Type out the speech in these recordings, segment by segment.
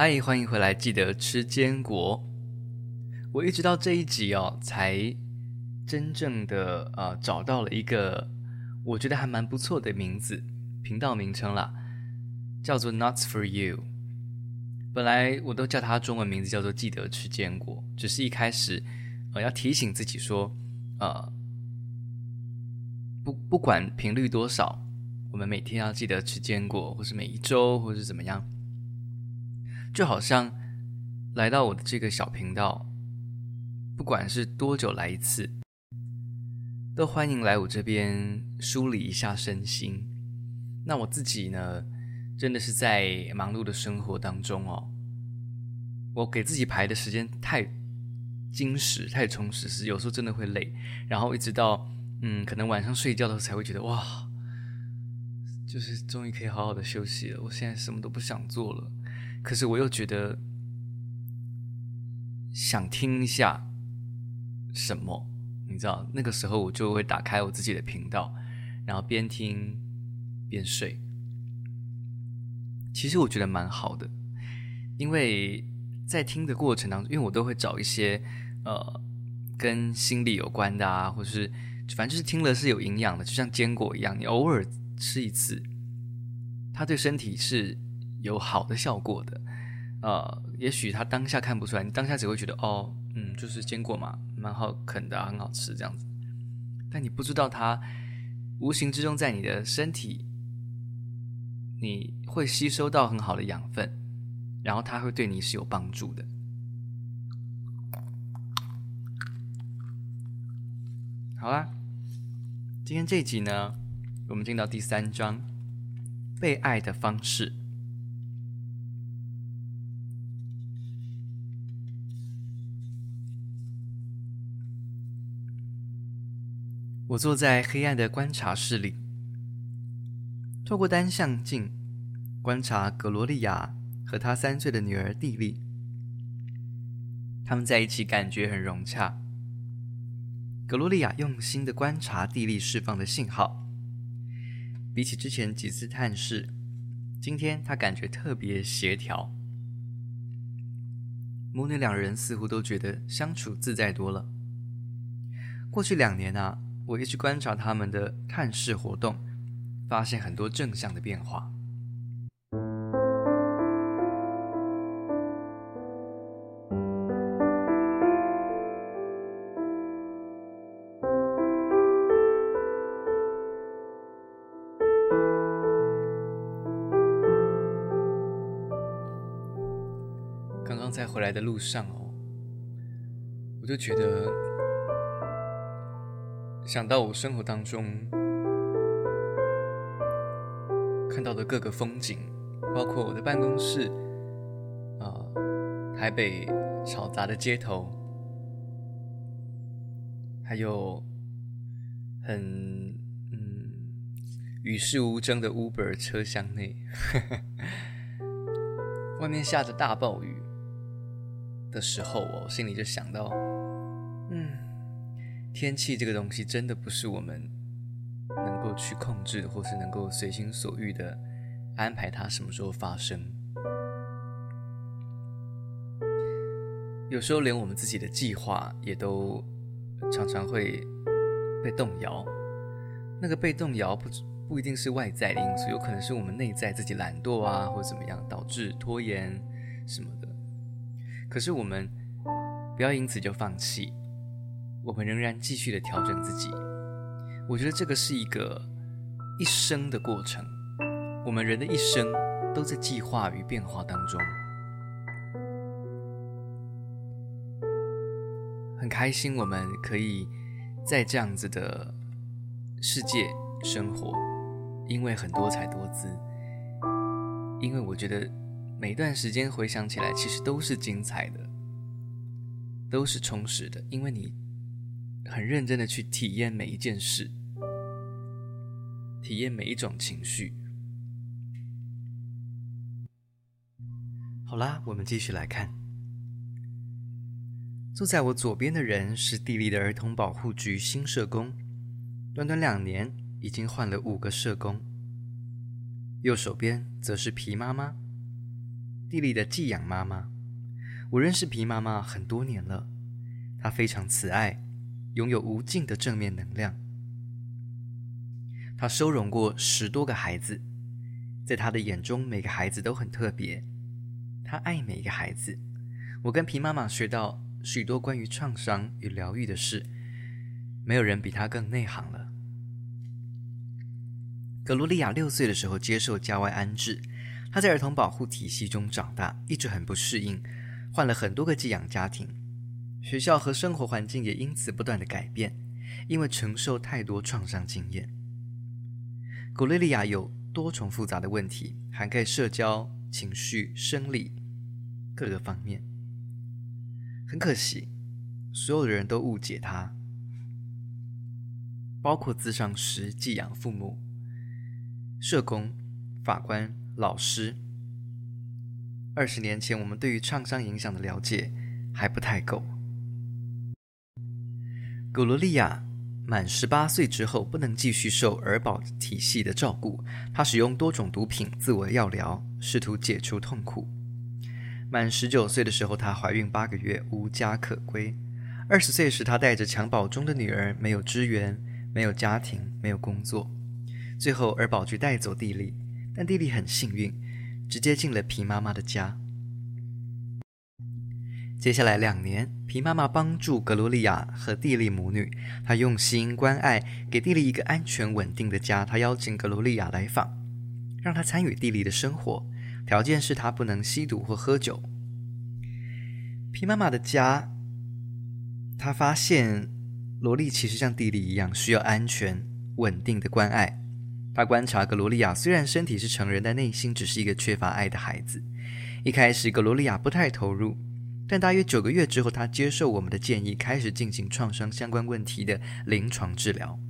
嗨，欢迎回来！记得吃坚果。我一直到这一集哦，才真正的呃找到了一个我觉得还蛮不错的名字，频道名称啦，叫做 Nuts for You。本来我都叫它中文名字叫做“记得吃坚果”，只是一开始呃要提醒自己说，呃，不不管频率多少，我们每天要记得吃坚果，或是每一周，或是怎么样。就好像来到我的这个小频道，不管是多久来一次，都欢迎来我这边梳理一下身心。那我自己呢，真的是在忙碌的生活当中哦，我给自己排的时间太精实、太充实，是有时候真的会累。然后一直到嗯，可能晚上睡觉的时候才会觉得哇，就是终于可以好好的休息了。我现在什么都不想做了。可是我又觉得想听一下什么，你知道，那个时候我就会打开我自己的频道，然后边听边睡。其实我觉得蛮好的，因为在听的过程当中，因为我都会找一些呃跟心理有关的啊，或是反正就是听了是有营养的，就像坚果一样，你偶尔吃一次，它对身体是。有好的效果的，呃，也许他当下看不出来，你当下只会觉得哦，嗯，就是坚果嘛，蛮好啃的，很好吃这样子。但你不知道它无形之中在你的身体，你会吸收到很好的养分，然后它会对你是有帮助的。好啦，今天这一集呢，我们进到第三章，被爱的方式。我坐在黑暗的观察室里，透过单向镜观察格罗丽亚和她三岁的女儿蒂莉。他们在一起感觉很融洽。格罗丽亚用心地观察蒂莉释放的信号，比起之前几次探视，今天她感觉特别协调。母女两人似乎都觉得相处自在多了。过去两年啊。我一直观察他们的探视活动，发现很多正向的变化。刚刚在回来的路上哦，我就觉得。想到我生活当中看到的各个风景，包括我的办公室，啊、呃，台北吵杂的街头，还有很嗯与世无争的 Uber 车厢内，外面下着大暴雨的时候，我心里就想到，天气这个东西真的不是我们能够去控制，或是能够随心所欲的安排它什么时候发生。有时候连我们自己的计划也都常常会被动摇。那个被动摇不不一定是外在的因素，有可能是我们内在自己懒惰啊，或者怎么样导致拖延什么的。可是我们不要因此就放弃。我们仍然继续的调整自己，我觉得这个是一个一生的过程。我们人的一生都在计划与变化当中。很开心我们可以在这样子的世界生活，因为很多彩多姿。因为我觉得每段时间回想起来，其实都是精彩的，都是充实的，因为你。很认真的去体验每一件事，体验每一种情绪。好啦，我们继续来看。坐在我左边的人是地利的儿童保护局新社工，短短两年已经换了五个社工。右手边则是皮妈妈，地利的寄养妈妈。我认识皮妈妈很多年了，她非常慈爱，拥有无尽的正面能量。她收容过十多个孩子，在她的眼中，每个孩子都很特别。她爱每一个孩子。我跟皮妈妈学到许多关于创伤与疗愈的事，没有人比她更内行了。格罗丽亚六岁的时候接受家外安置，她在儿童保护体系中长大，一直很不适应。换了很多个寄养家庭，学校和生活环境也因此不断的改变，因为承受太多创伤经验。格罗丽亚有多重复杂的问题，涵盖社交、情绪、生理各个方面。很可惜，所有的人都误解她，包括自上师、寄养父母、社工、法官、老师。二十年前，我们对于创伤影响的了解还不太够。古罗丽亚满十八岁之后，不能继续受儿保体系的照顾，她使用多种毒品、自我药疗，试图解除痛苦。满十九岁的时候，她怀孕八个月，无家可归。二十岁时，她带着襁褓中的女儿，没有支援，没有家庭，没有工作。最后，儿保局带走蒂莉，但蒂莉很幸运。直接进了皮妈妈的家。接下来两年，皮妈妈帮助格罗丽亚和蒂莉母女，她用心关爱，给蒂莉一个安全稳定的家。她邀请格罗丽亚来访，让她参与蒂莉的生活，条件是她不能吸毒或喝酒。皮妈妈的家，她发现罗莉其实像蒂莉一样，需要安全稳定的关爱。她观察格罗丽亚，虽然身体是成人，但内心只是一个缺乏爱的孩子。一开始，格罗丽亚不太投入，但大约九个月之后，他接受我们的建议，开始进行创伤相关问题的临床治疗。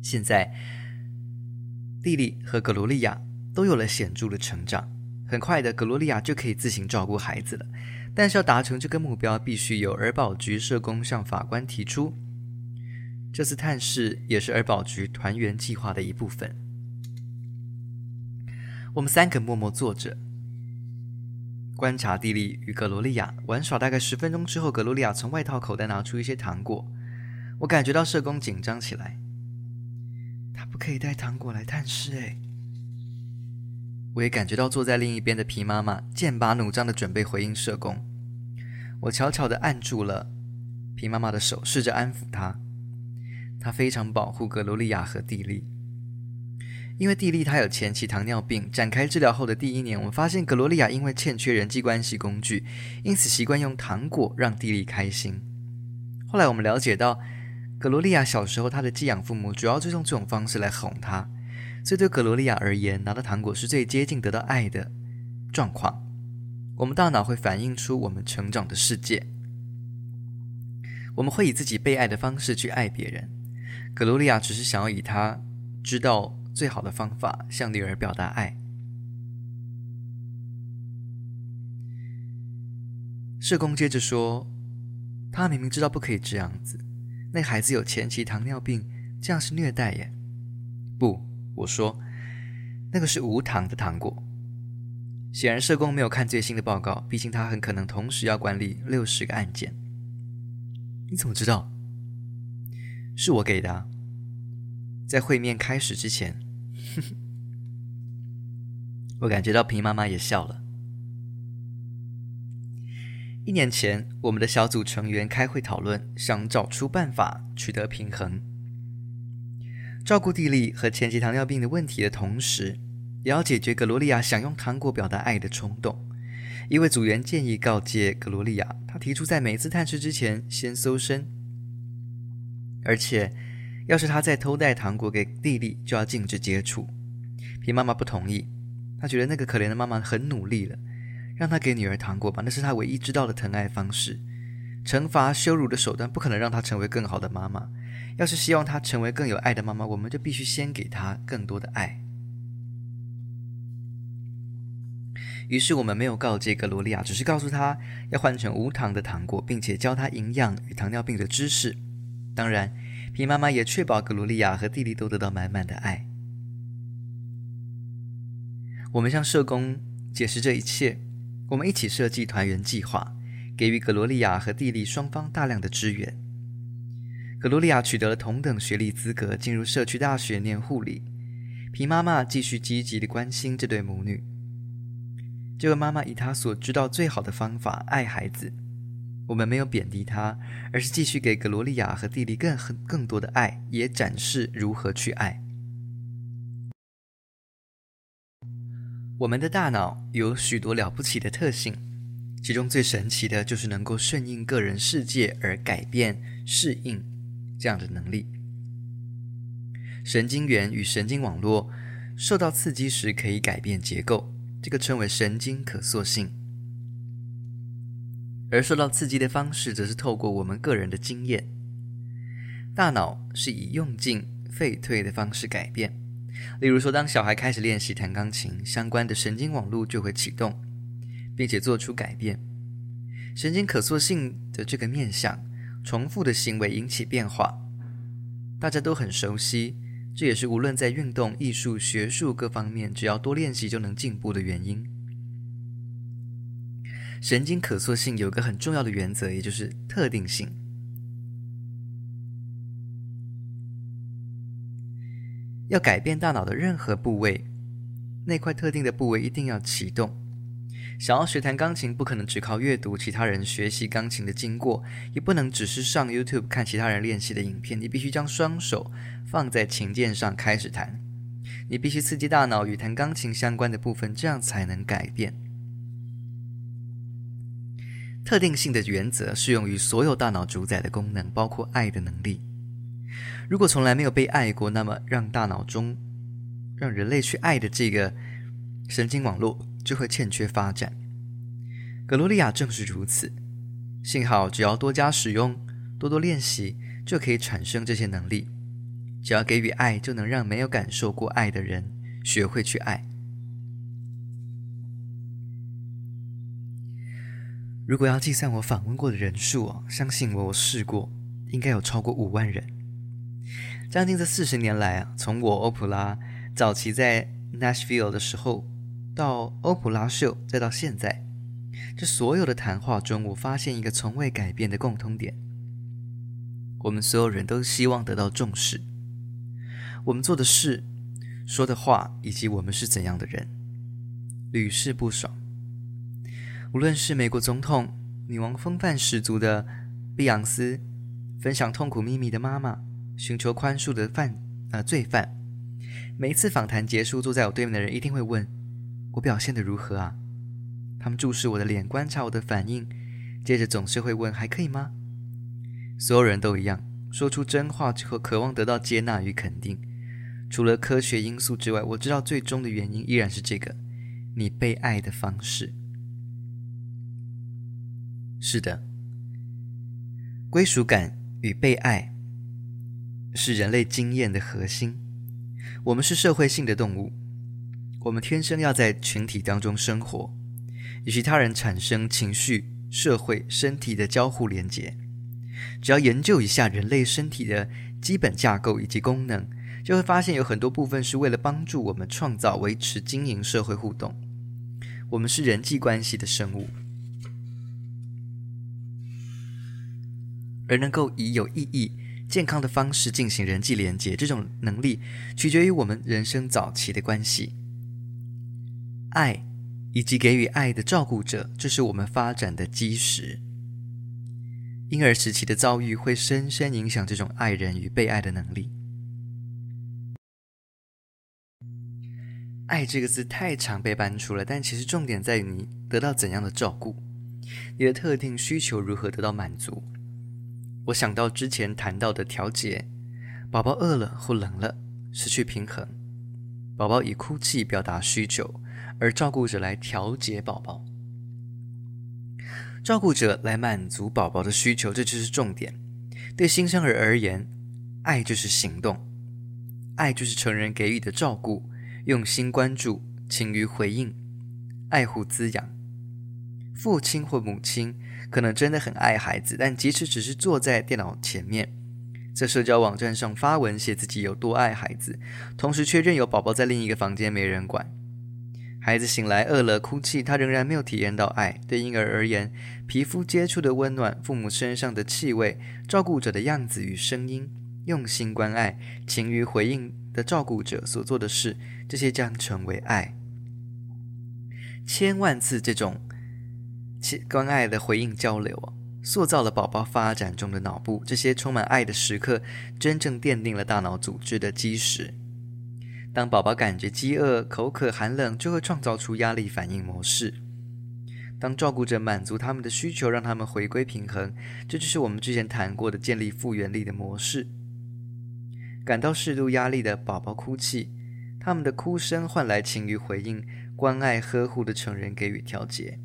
现在，蒂莉和格罗丽亚都有了显著的成长。很快的，格罗丽亚就可以自行照顾孩子了。但是要达成这个目标，必须由儿保局社工向法官提出。这次探视也是儿保局团圆计划的一部分。我们三个默默坐着，观察蒂莉与格罗丽亚玩耍。大概十分钟之后，格罗丽亚从外套口袋拿出一些糖果。我感觉到社工紧张起来。他不可以带糖果来探视哎。我也感觉到坐在另一边的皮妈妈剑拔弩张的准备回应社工。我悄悄地按住了皮妈妈的手，试着安抚她。她非常保护格罗丽亚和蒂莉，因为蒂莉她有前期糖尿病。展开治疗后的第一年，我们发现格罗丽亚因为欠缺人际关系工具，因此习惯用糖果让蒂莉开心。后来我们了解到，格罗丽亚小时候她的寄养父母主要就用这种方式来哄她，所以对格罗丽亚而言，拿到糖果是最接近得到爱的状况。我们大脑会反映出我们成长的世界，我们会以自己被爱的方式去爱别人。格罗丽亚只是想要以她知道最好的方法向女儿表达爱。社工接着说：“他明明知道不可以这样子，那孩子有前期糖尿病，这样是虐待耶。”不，我说，那个是无糖的糖果。显然，社工没有看最新的报告，毕竟他很可能同时要管理六十个案件。你怎么知道？是我给的，在会面开始之前，我感觉到平妈妈也笑了。一年前，我们的小组成员开会讨论，想找出办法取得平衡，照顾蒂莉和前期糖尿病的问题的同时，也要解决格罗丽亚想用糖果表达爱的冲动。一位组员建议告诫格罗丽亚，他提出在每次探视之前先搜身。而且，要是他再偷带糖果给弟弟，就要禁止接触。皮妈妈不同意，她觉得那个可怜的妈妈很努力了，让她给女儿糖果吧，那是她唯一知道的疼爱方式。惩罚、羞辱的手段不可能让她成为更好的妈妈。要是希望她成为更有爱的妈妈，我们就必须先给她更多的爱。于是我们没有告诫格罗丽亚，只是告诉她要换成无糖的糖果，并且教她营养与糖尿病的知识。当然，皮妈妈也确保格罗丽亚和蒂莉都得到满满的爱。我们向社工解释这一切，我们一起设计团圆计划，给予格罗丽亚和蒂莉双方大量的支援。格罗丽亚取得了同等学历资格，进入社区大学念护理。皮妈妈继续积极地关心这对母女。这位妈妈以她所知道最好的方法爱孩子。我们没有贬低他，而是继续给格罗丽亚和弟弟更更多的爱，也展示如何去爱。我们的大脑有许多了不起的特性，其中最神奇的就是能够顺应个人世界而改变、适应这样的能力。神经元与神经网络受到刺激时可以改变结构，这个称为神经可塑性。而受到刺激的方式则是透过我们个人的经验。大脑是以用进废退的方式改变。例如说，当小孩开始练习弹钢琴，相关的神经网络就会启动，并且做出改变。神经可塑性的这个面向，重复的行为引起变化，大家都很熟悉。这也是无论在运动、艺术、学术各方面，只要多练习就能进步的原因。神经可塑性有个很重要的原则，也就是特定性。要改变大脑的任何部位，那块特定的部位一定要启动。想要学弹钢琴，不可能只靠阅读其他人学习钢琴的经过，也不能只是上 YouTube 看其他人练习的影片。你必须将双手放在琴键上开始弹。你必须刺激大脑与弹钢琴相关的部分，这样才能改变。特定性的原则适用于所有大脑主宰的功能，包括爱的能力。如果从来没有被爱过，那么让大脑中让人类去爱的这个神经网络。就会欠缺发展。格罗丽亚正是如此。幸好，只要多加使用、多多练习，就可以产生这些能力。只要给予爱，就能让没有感受过爱的人学会去爱。如果要计算我访问过的人数，相信我，我试过，应该有超过五万人。将近这四十年来啊，从我欧普拉早期在 Nashville 的时候。到欧普拉秀，再到现在，这所有的谈话中，我发现一个从未改变的共通点：我们所有人都希望得到重视。我们做的事、说的话，以及我们是怎样的人，屡试不爽。无论是美国总统、女王风范十足的碧昂斯，分享痛苦秘密的妈妈，寻求宽恕的犯、呃、罪犯，每一次访谈结束，坐在我对面的人一定会问。我表现得如何啊？他们注视我的脸，观察我的反应，接着总是会问：“还可以吗？”所有人都一样，说出真话之后，渴望得到接纳与肯定。除了科学因素之外，我知道最终的原因依然是这个：你被爱的方式。是的，归属感与被爱是人类经验的核心。我们是社会性的动物。我们天生要在群体当中生活，与其他人产生情绪、社会、身体的交互连接。只要研究一下人类身体的基本架构以及功能，就会发现有很多部分是为了帮助我们创造、维持、经营社会互动。我们是人际关系的生物，而能够以有意义、健康的方式进行人际连接，这种能力取决于我们人生早期的关系。爱，以及给予爱的照顾者，这是我们发展的基石。婴儿时期的遭遇会深深影响这种爱人与被爱的能力。爱这个字太常被搬出了，但其实重点在于你得到怎样的照顾，你的特定需求如何得到满足。我想到之前谈到的调节，宝宝饿了或冷了，失去平衡，宝宝以哭泣表达需求。而照顾者来调节宝宝，照顾者来满足宝宝的需求，这就是重点。对新生儿而言，爱就是行动，爱就是成人给予的照顾、用心关注、勤于回应、爱护滋养。父亲或母亲可能真的很爱孩子，但即使只是坐在电脑前面，在社交网站上发文写自己有多爱孩子，同时却任由宝宝在另一个房间没人管。孩子醒来饿了哭泣，他仍然没有体验到爱。对婴儿而言，皮肤接触的温暖、父母身上的气味、照顾者的样子与声音、用心关爱、勤于回应的照顾者所做的事，这些将成为爱。千万次这种关爱的回应交流，塑造了宝宝发展中的脑部。这些充满爱的时刻，真正奠定了大脑组织的基石。当宝宝感觉饥饿、口渴、寒冷，就会创造出压力反应模式。当照顾者满足他们的需求，让他们回归平衡，这就是我们之前谈过的建立复原力的模式。感到适度压力的宝宝哭泣，他们的哭声换来勤于回应、关爱呵护的成人给予调节。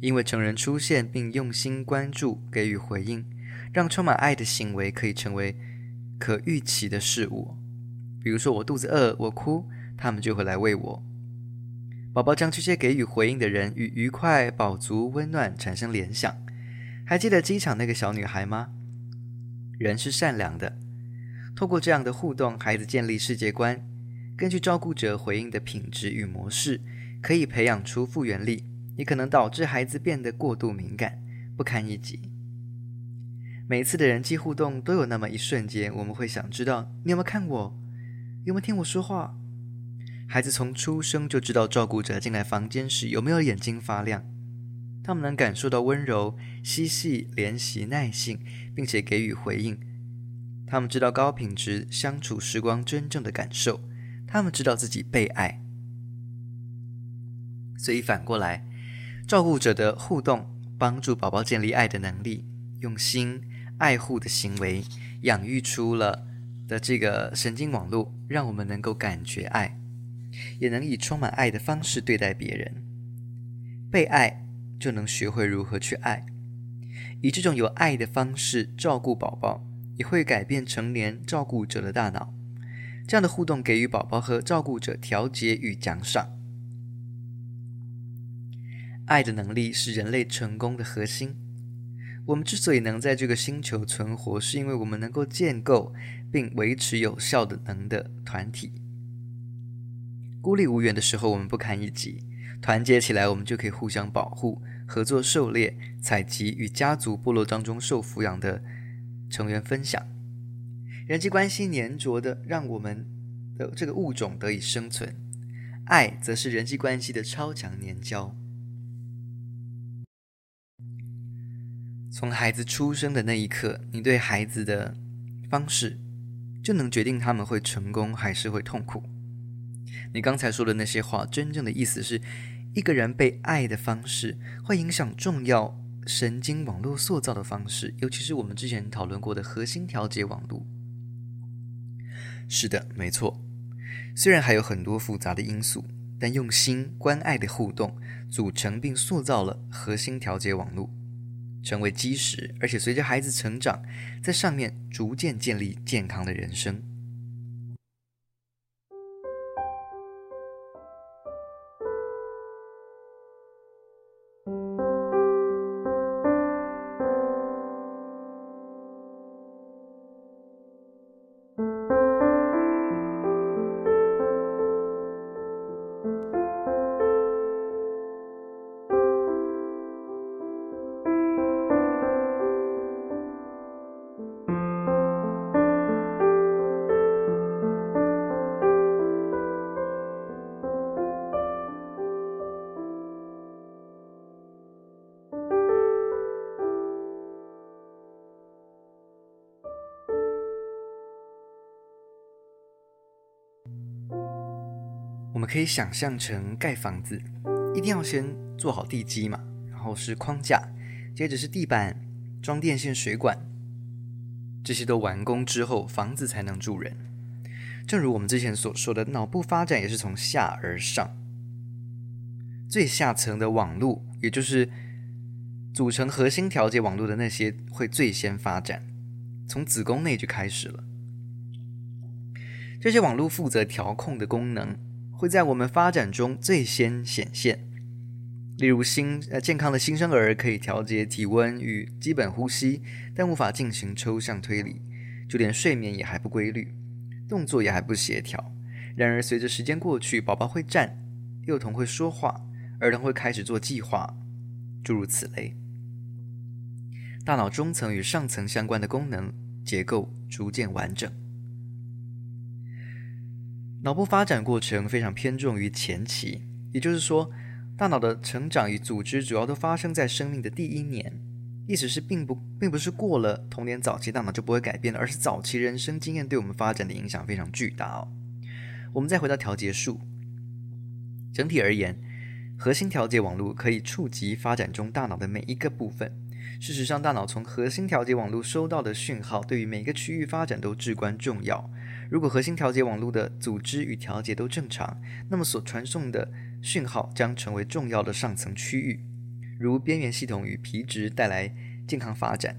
因为成人出现并用心关注、给予回应，让充满爱的行为可以成为可预期的事物。比如说，我肚子饿，我哭，他们就会来喂我。宝宝将这些给予回应的人与愉快、饱足、温暖产生联想。还记得机场那个小女孩吗？人是善良的，透过这样的互动，孩子建立世界观。根据照顾者回应的品质与模式，可以培养出复原力，也可能导致孩子变得过度敏感，不堪一击。每次的人际互动都有那么一瞬间，我们会想知道你有没有看我。有没有听我说话？孩子从出生就知道照顾者进来房间时有没有眼睛发亮。他们能感受到温柔、嬉戏、怜惜、耐性，并且给予回应。他们知道高品质相处时光真正的感受。他们知道自己被爱。所以反过来，照顾者的互动帮助宝宝建立爱的能力，用心爱护的行为养育出了的这个神经网络，让我们能够感觉爱，也能以充满爱的方式对待别人。被爱，就能学会如何去爱。以这种有爱的方式照顾宝宝，也会改变成年照顾者的大脑。这样的互动给予宝宝和照顾者调节与奖赏。爱的能力是人类成功的核心。我们之所以能在这个星球存活，是因为我们能够建构并维持有效的能的团体。孤立无援的时候，我们不堪一击；团结起来，我们就可以互相保护、合作狩猎、采集，与家族部落当中受抚养的成员分享。人际关系粘着的，让我们的这个物种得以生存。爱则是人际关系的超强粘胶。从孩子出生的那一刻，你对孩子的方式就能决定他们会成功还是会痛苦。你刚才说的那些话，真正的意思是，一个人被爱的方式会影响重要神经网络塑造的方式，尤其是我们之前讨论过的核心调节网络。是的，没错。虽然还有很多复杂的因素，但用心关爱的互动组成并塑造了核心调节网络。成为基石，而且随着孩子成长，在上面逐渐建立健康的人生。可以想象成盖房子，一定要先做好地基嘛，然后是框架，接着是地板、装电线、水管，这些都完工之后，房子才能住人。正如我们之前所说的，脑部发展也是从下而上，最下层的网络，也就是组成核心调节网络的那些，会最先发展，从子宫内就开始了。这些网络负责调控的功能。会在我们发展中最先显现，例如新呃健康的新生儿可以调节体温与基本呼吸，但无法进行抽象推理，就连睡眠也还不规律，动作也还不协调。然而随着时间过去，宝宝会站，幼童会说话，儿童会开始做计划，诸如此类。大脑中层与上层相关的功能结构逐渐完整。脑部发展过程非常偏重于前期，也就是说，大脑的成长与组织主要都发生在生命的第一年。意思是，并不并不是过了童年早期大脑就不会改变了，而是早期人生经验对我们发展的影响非常巨大哦。我们再回到调节术，整体而言，核心调节网络可以触及发展中大脑的每一个部分。事实上，大脑从核心调节网络收到的讯号，对于每个区域发展都至关重要。如果核心调节网络的组织与调节都正常，那么所传送的讯号将成为重要的上层区域。如边缘系统与皮质带来健康发展。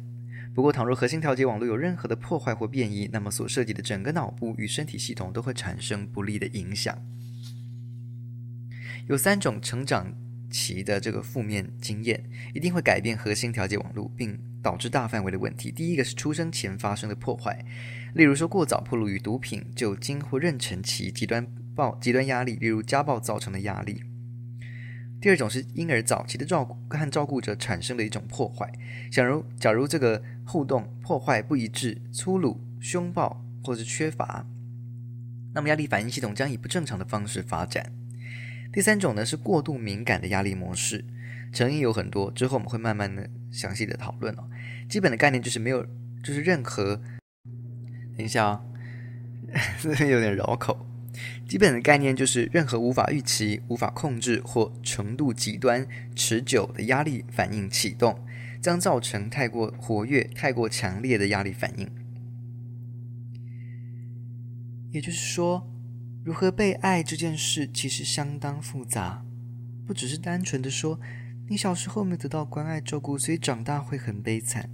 不过，倘若核心调节网络有任何的破坏或变异，那么所涉及的整个脑部与身体系统都会产生不利的影响。有三种成长期的这个负面经验，一定会改变核心调节网络，并导致大范围的问题。第一个是出生前发生的破坏，例如说过早暴露于毒品、酒精或妊娠期极端暴极端压力，例如家暴造成的压力。第二种是婴儿早期的照顾和照顾者产生的一种破坏，假如假如这个互动破坏不一致、粗鲁、凶暴或者缺乏，那么压力反应系统将以不正常的方式发展。第三种呢是过度敏感的压力模式，成因有很多，之后我们会慢慢的详细的讨论哦。基本的概念就是没有，就是任何，等一下啊、这有点绕口。基本的概念就是，任何无法预期、无法控制或程度极端、持久的压力反应启动，将造成太过活跃、太过强烈的压力反应。也就是说，如何被爱这件事其实相当复杂，不只是单纯的说你小时候没得到关爱照顾，所以长大会很悲惨。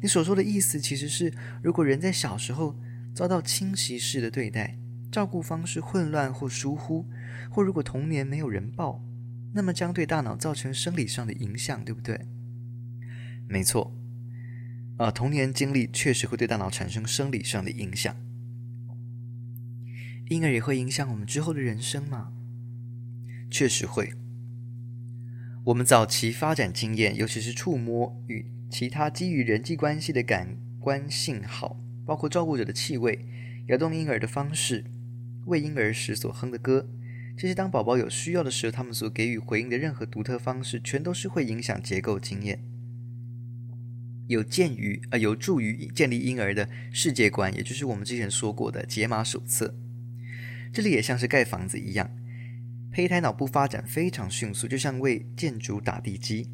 你所说的意思其实是，如果人在小时候遭到侵袭式的对待，照顾方式混乱或疏忽，或如果童年没有人抱，那么将对大脑造成生理上的影响，对不对？没错，啊、呃，童年经历确实会对大脑产生生理上的影响。婴儿也会影响我们之后的人生吗？确实会。我们早期发展经验，尤其是触摸与其他基于人际关系的感官信号，包括照顾者的气味、摇动婴儿的方式。喂婴儿时所哼的歌，这些当宝宝有需要的时候，他们所给予回应的任何独特方式，全都是会影响结构经验，有鉴于呃有助于建立婴儿的世界观，也就是我们之前说过的解码手册。这里也像是盖房子一样，胚胎脑部发展非常迅速，就像为建筑打地基。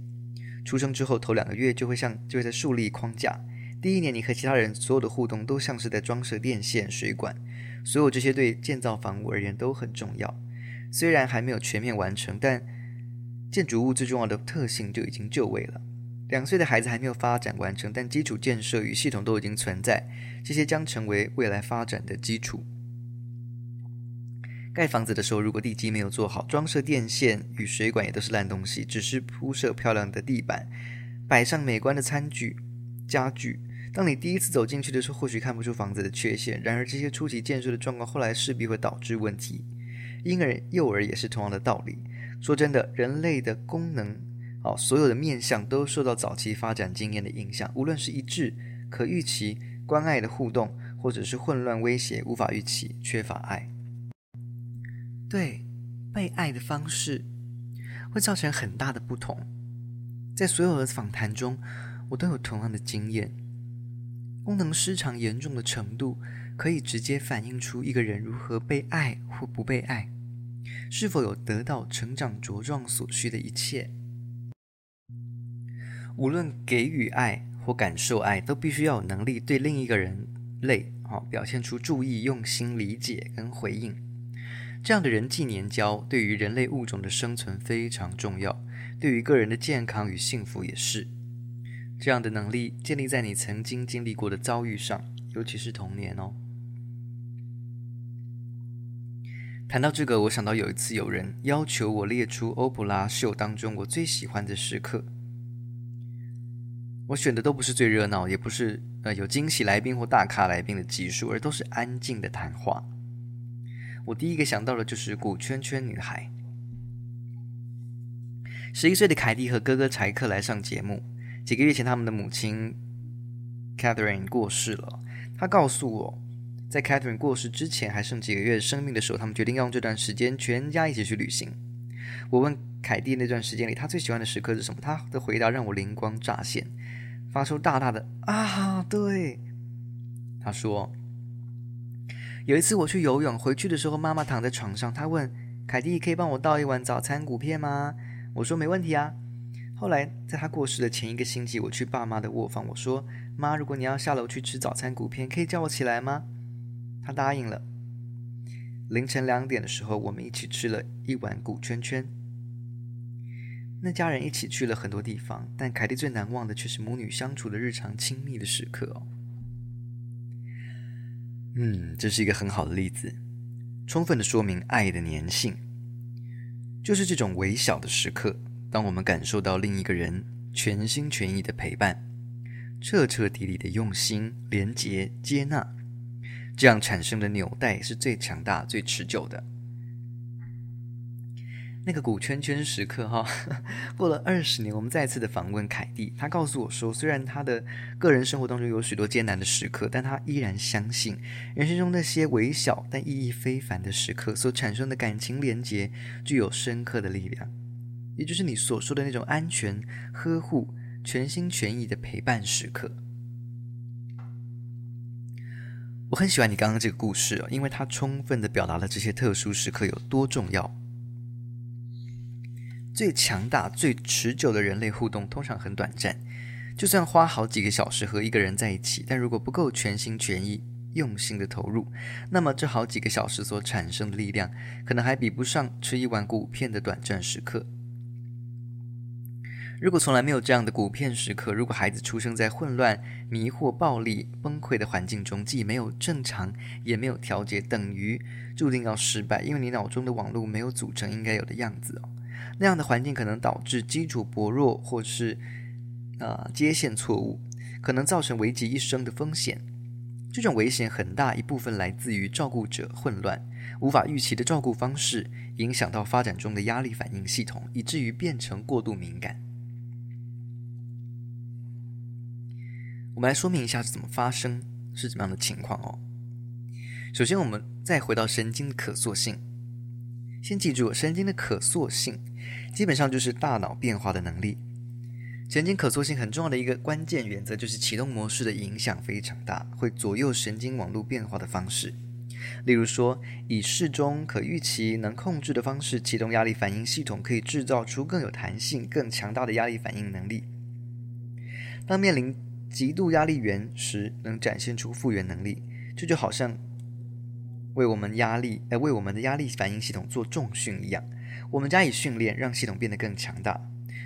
出生之后头两个月就会像就会在树立框架，第一年你和其他人所有的互动都像是在装设电线、水管。所有这些对建造房屋而言都很重要，虽然还没有全面完成，但建筑物最重要的特性就已经就位了。两岁的孩子还没有发展完成，但基础建设与系统都已经存在，这些将成为未来发展的基础。盖房子的时候，如果地基没有做好，装设电线与水管也都是烂东西，只是铺设漂亮的地板，摆上美观的餐具、家具。当你第一次走进去的时候，或许看不出房子的缺陷。然而，这些初期建设的状况，后来势必会导致问题。婴儿、幼儿也是同样的道理。说真的，人类的功能，哦，所有的面向都受到早期发展经验的影响。无论是一致、可预期、关爱的互动，或者是混乱、威胁、无法预期、缺乏爱，对，被爱的方式会造成很大的不同。在所有的访谈中，我都有同样的经验。功能失常严重的程度，可以直接反映出一个人如何被爱或不被爱，是否有得到成长茁壮所需的一切。无论给予爱或感受爱，都必须要有能力对另一个人类啊表现出注意、用心、理解跟回应。这样的人际黏交对于人类物种的生存非常重要，对于个人的健康与幸福也是。这样的能力建立在你曾经经历过的遭遇上，尤其是童年哦。谈到这个，我想到有一次有人要求我列出欧普拉秀当中我最喜欢的时刻。我选的都不是最热闹，也不是呃有惊喜来宾或大咖来宾的集数，而都是安静的谈话。我第一个想到的就是《古圈圈女孩》。十一岁的凯蒂和哥哥柴克来上节目。几个月前，他们的母亲 Catherine 过世了。他告诉我，在 Catherine 过世之前还剩几个月生命的时候，他们决定要用这段时间全家一起去旅行。我问凯蒂那段时间里他最喜欢的时刻是什么，他的回答让我灵光乍现，发出大大的啊！对，他说有一次我去游泳，回去的时候妈妈躺在床上，她问凯蒂可以帮我倒一碗早餐谷片吗？我说没问题啊。后来在她过世的前一个星期，我去爸妈的卧房，我说。妈，如果你要下楼去吃早餐谷片，可以叫我起来吗？她答应了。凌晨两点的时候，我们一起吃了一碗谷圈圈。那家人一起去了很多地方，但凯蒂最难忘的却是母女相处的日常亲密的时刻哦。嗯，这是一个很好的例子，充分的说明爱的粘性，就是这种微小的时刻，当我们感受到另一个人全心全意的陪伴。彻彻底底的用心、连接、接纳，这样产生的纽带是最强大、最持久的。那个古圈圈时刻，哈，过了二十年，我们再次的访问凯蒂，她告诉我说，虽然她的个人生活当中有许多艰难的时刻，但她依然相信，人生中那些微小但意义非凡的时刻所产生的感情连结，具有深刻的力量，也就是你所说的那种安全、呵护。全心全意的陪伴时刻，我很喜欢你刚刚这个故事哦，因为它充分的表达了这些特殊时刻有多重要。最强大、最持久的人类互动通常很短暂，就算花好几个小时和一个人在一起，但如果不够全心全意、用心的投入，那么这好几个小时所产生的力量，可能还比不上吃一碗谷片的短暂时刻。如果从来没有这样的谷片时刻，如果孩子出生在混乱、迷惑、暴力、崩溃的环境中，既没有正常，也没有调节，等于注定要失败，因为你脑中的网络没有组成应该有的样子哦。那样的环境可能导致基础薄弱，或是呃接线错误，可能造成危及一生的风险。这种危险很大一部分来自于照顾者混乱、无法预期的照顾方式，影响到发展中的压力反应系统，以至于变成过度敏感。我们来说明一下是怎么发生，是怎么样的情况哦。首先，我们再回到神经的可塑性。先记住，神经的可塑性基本上就是大脑变化的能力。神经可塑性很重要的一个关键原则就是启动模式的影响非常大，会左右神经网络变化的方式。例如说，以适中、可预期、能控制的方式启动压力反应系统，可以制造出更有弹性、更强大的压力反应能力。当面临极度压力源时，能展现出复原能力，这就好像为我们压力，呃，为我们的压力反应系统做重训一样。我们加以训练，让系统变得更强大。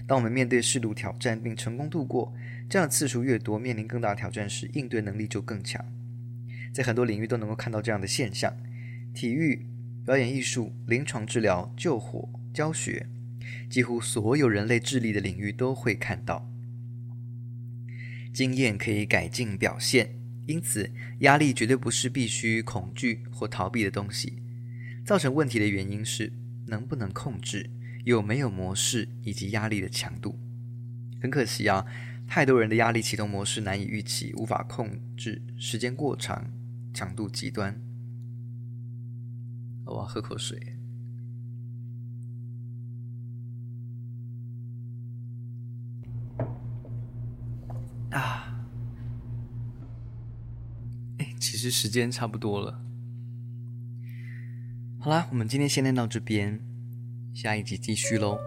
当我们面对适度挑战并成功度过，这样的次数越多，面临更大挑战时，应对能力就更强。在很多领域都能够看到这样的现象：体育、表演艺术、临床治疗、救火、教学，几乎所有人类智力的领域都会看到。经验可以改进表现，因此压力绝对不是必须恐惧或逃避的东西。造成问题的原因是能不能控制，有没有模式以及压力的强度。很可惜啊，太多人的压力启动模式难以预期，无法控制，时间过长，强度极端。我要喝口水。啊其实时间差不多了，好啦我们今天先练到这边下一集继续喽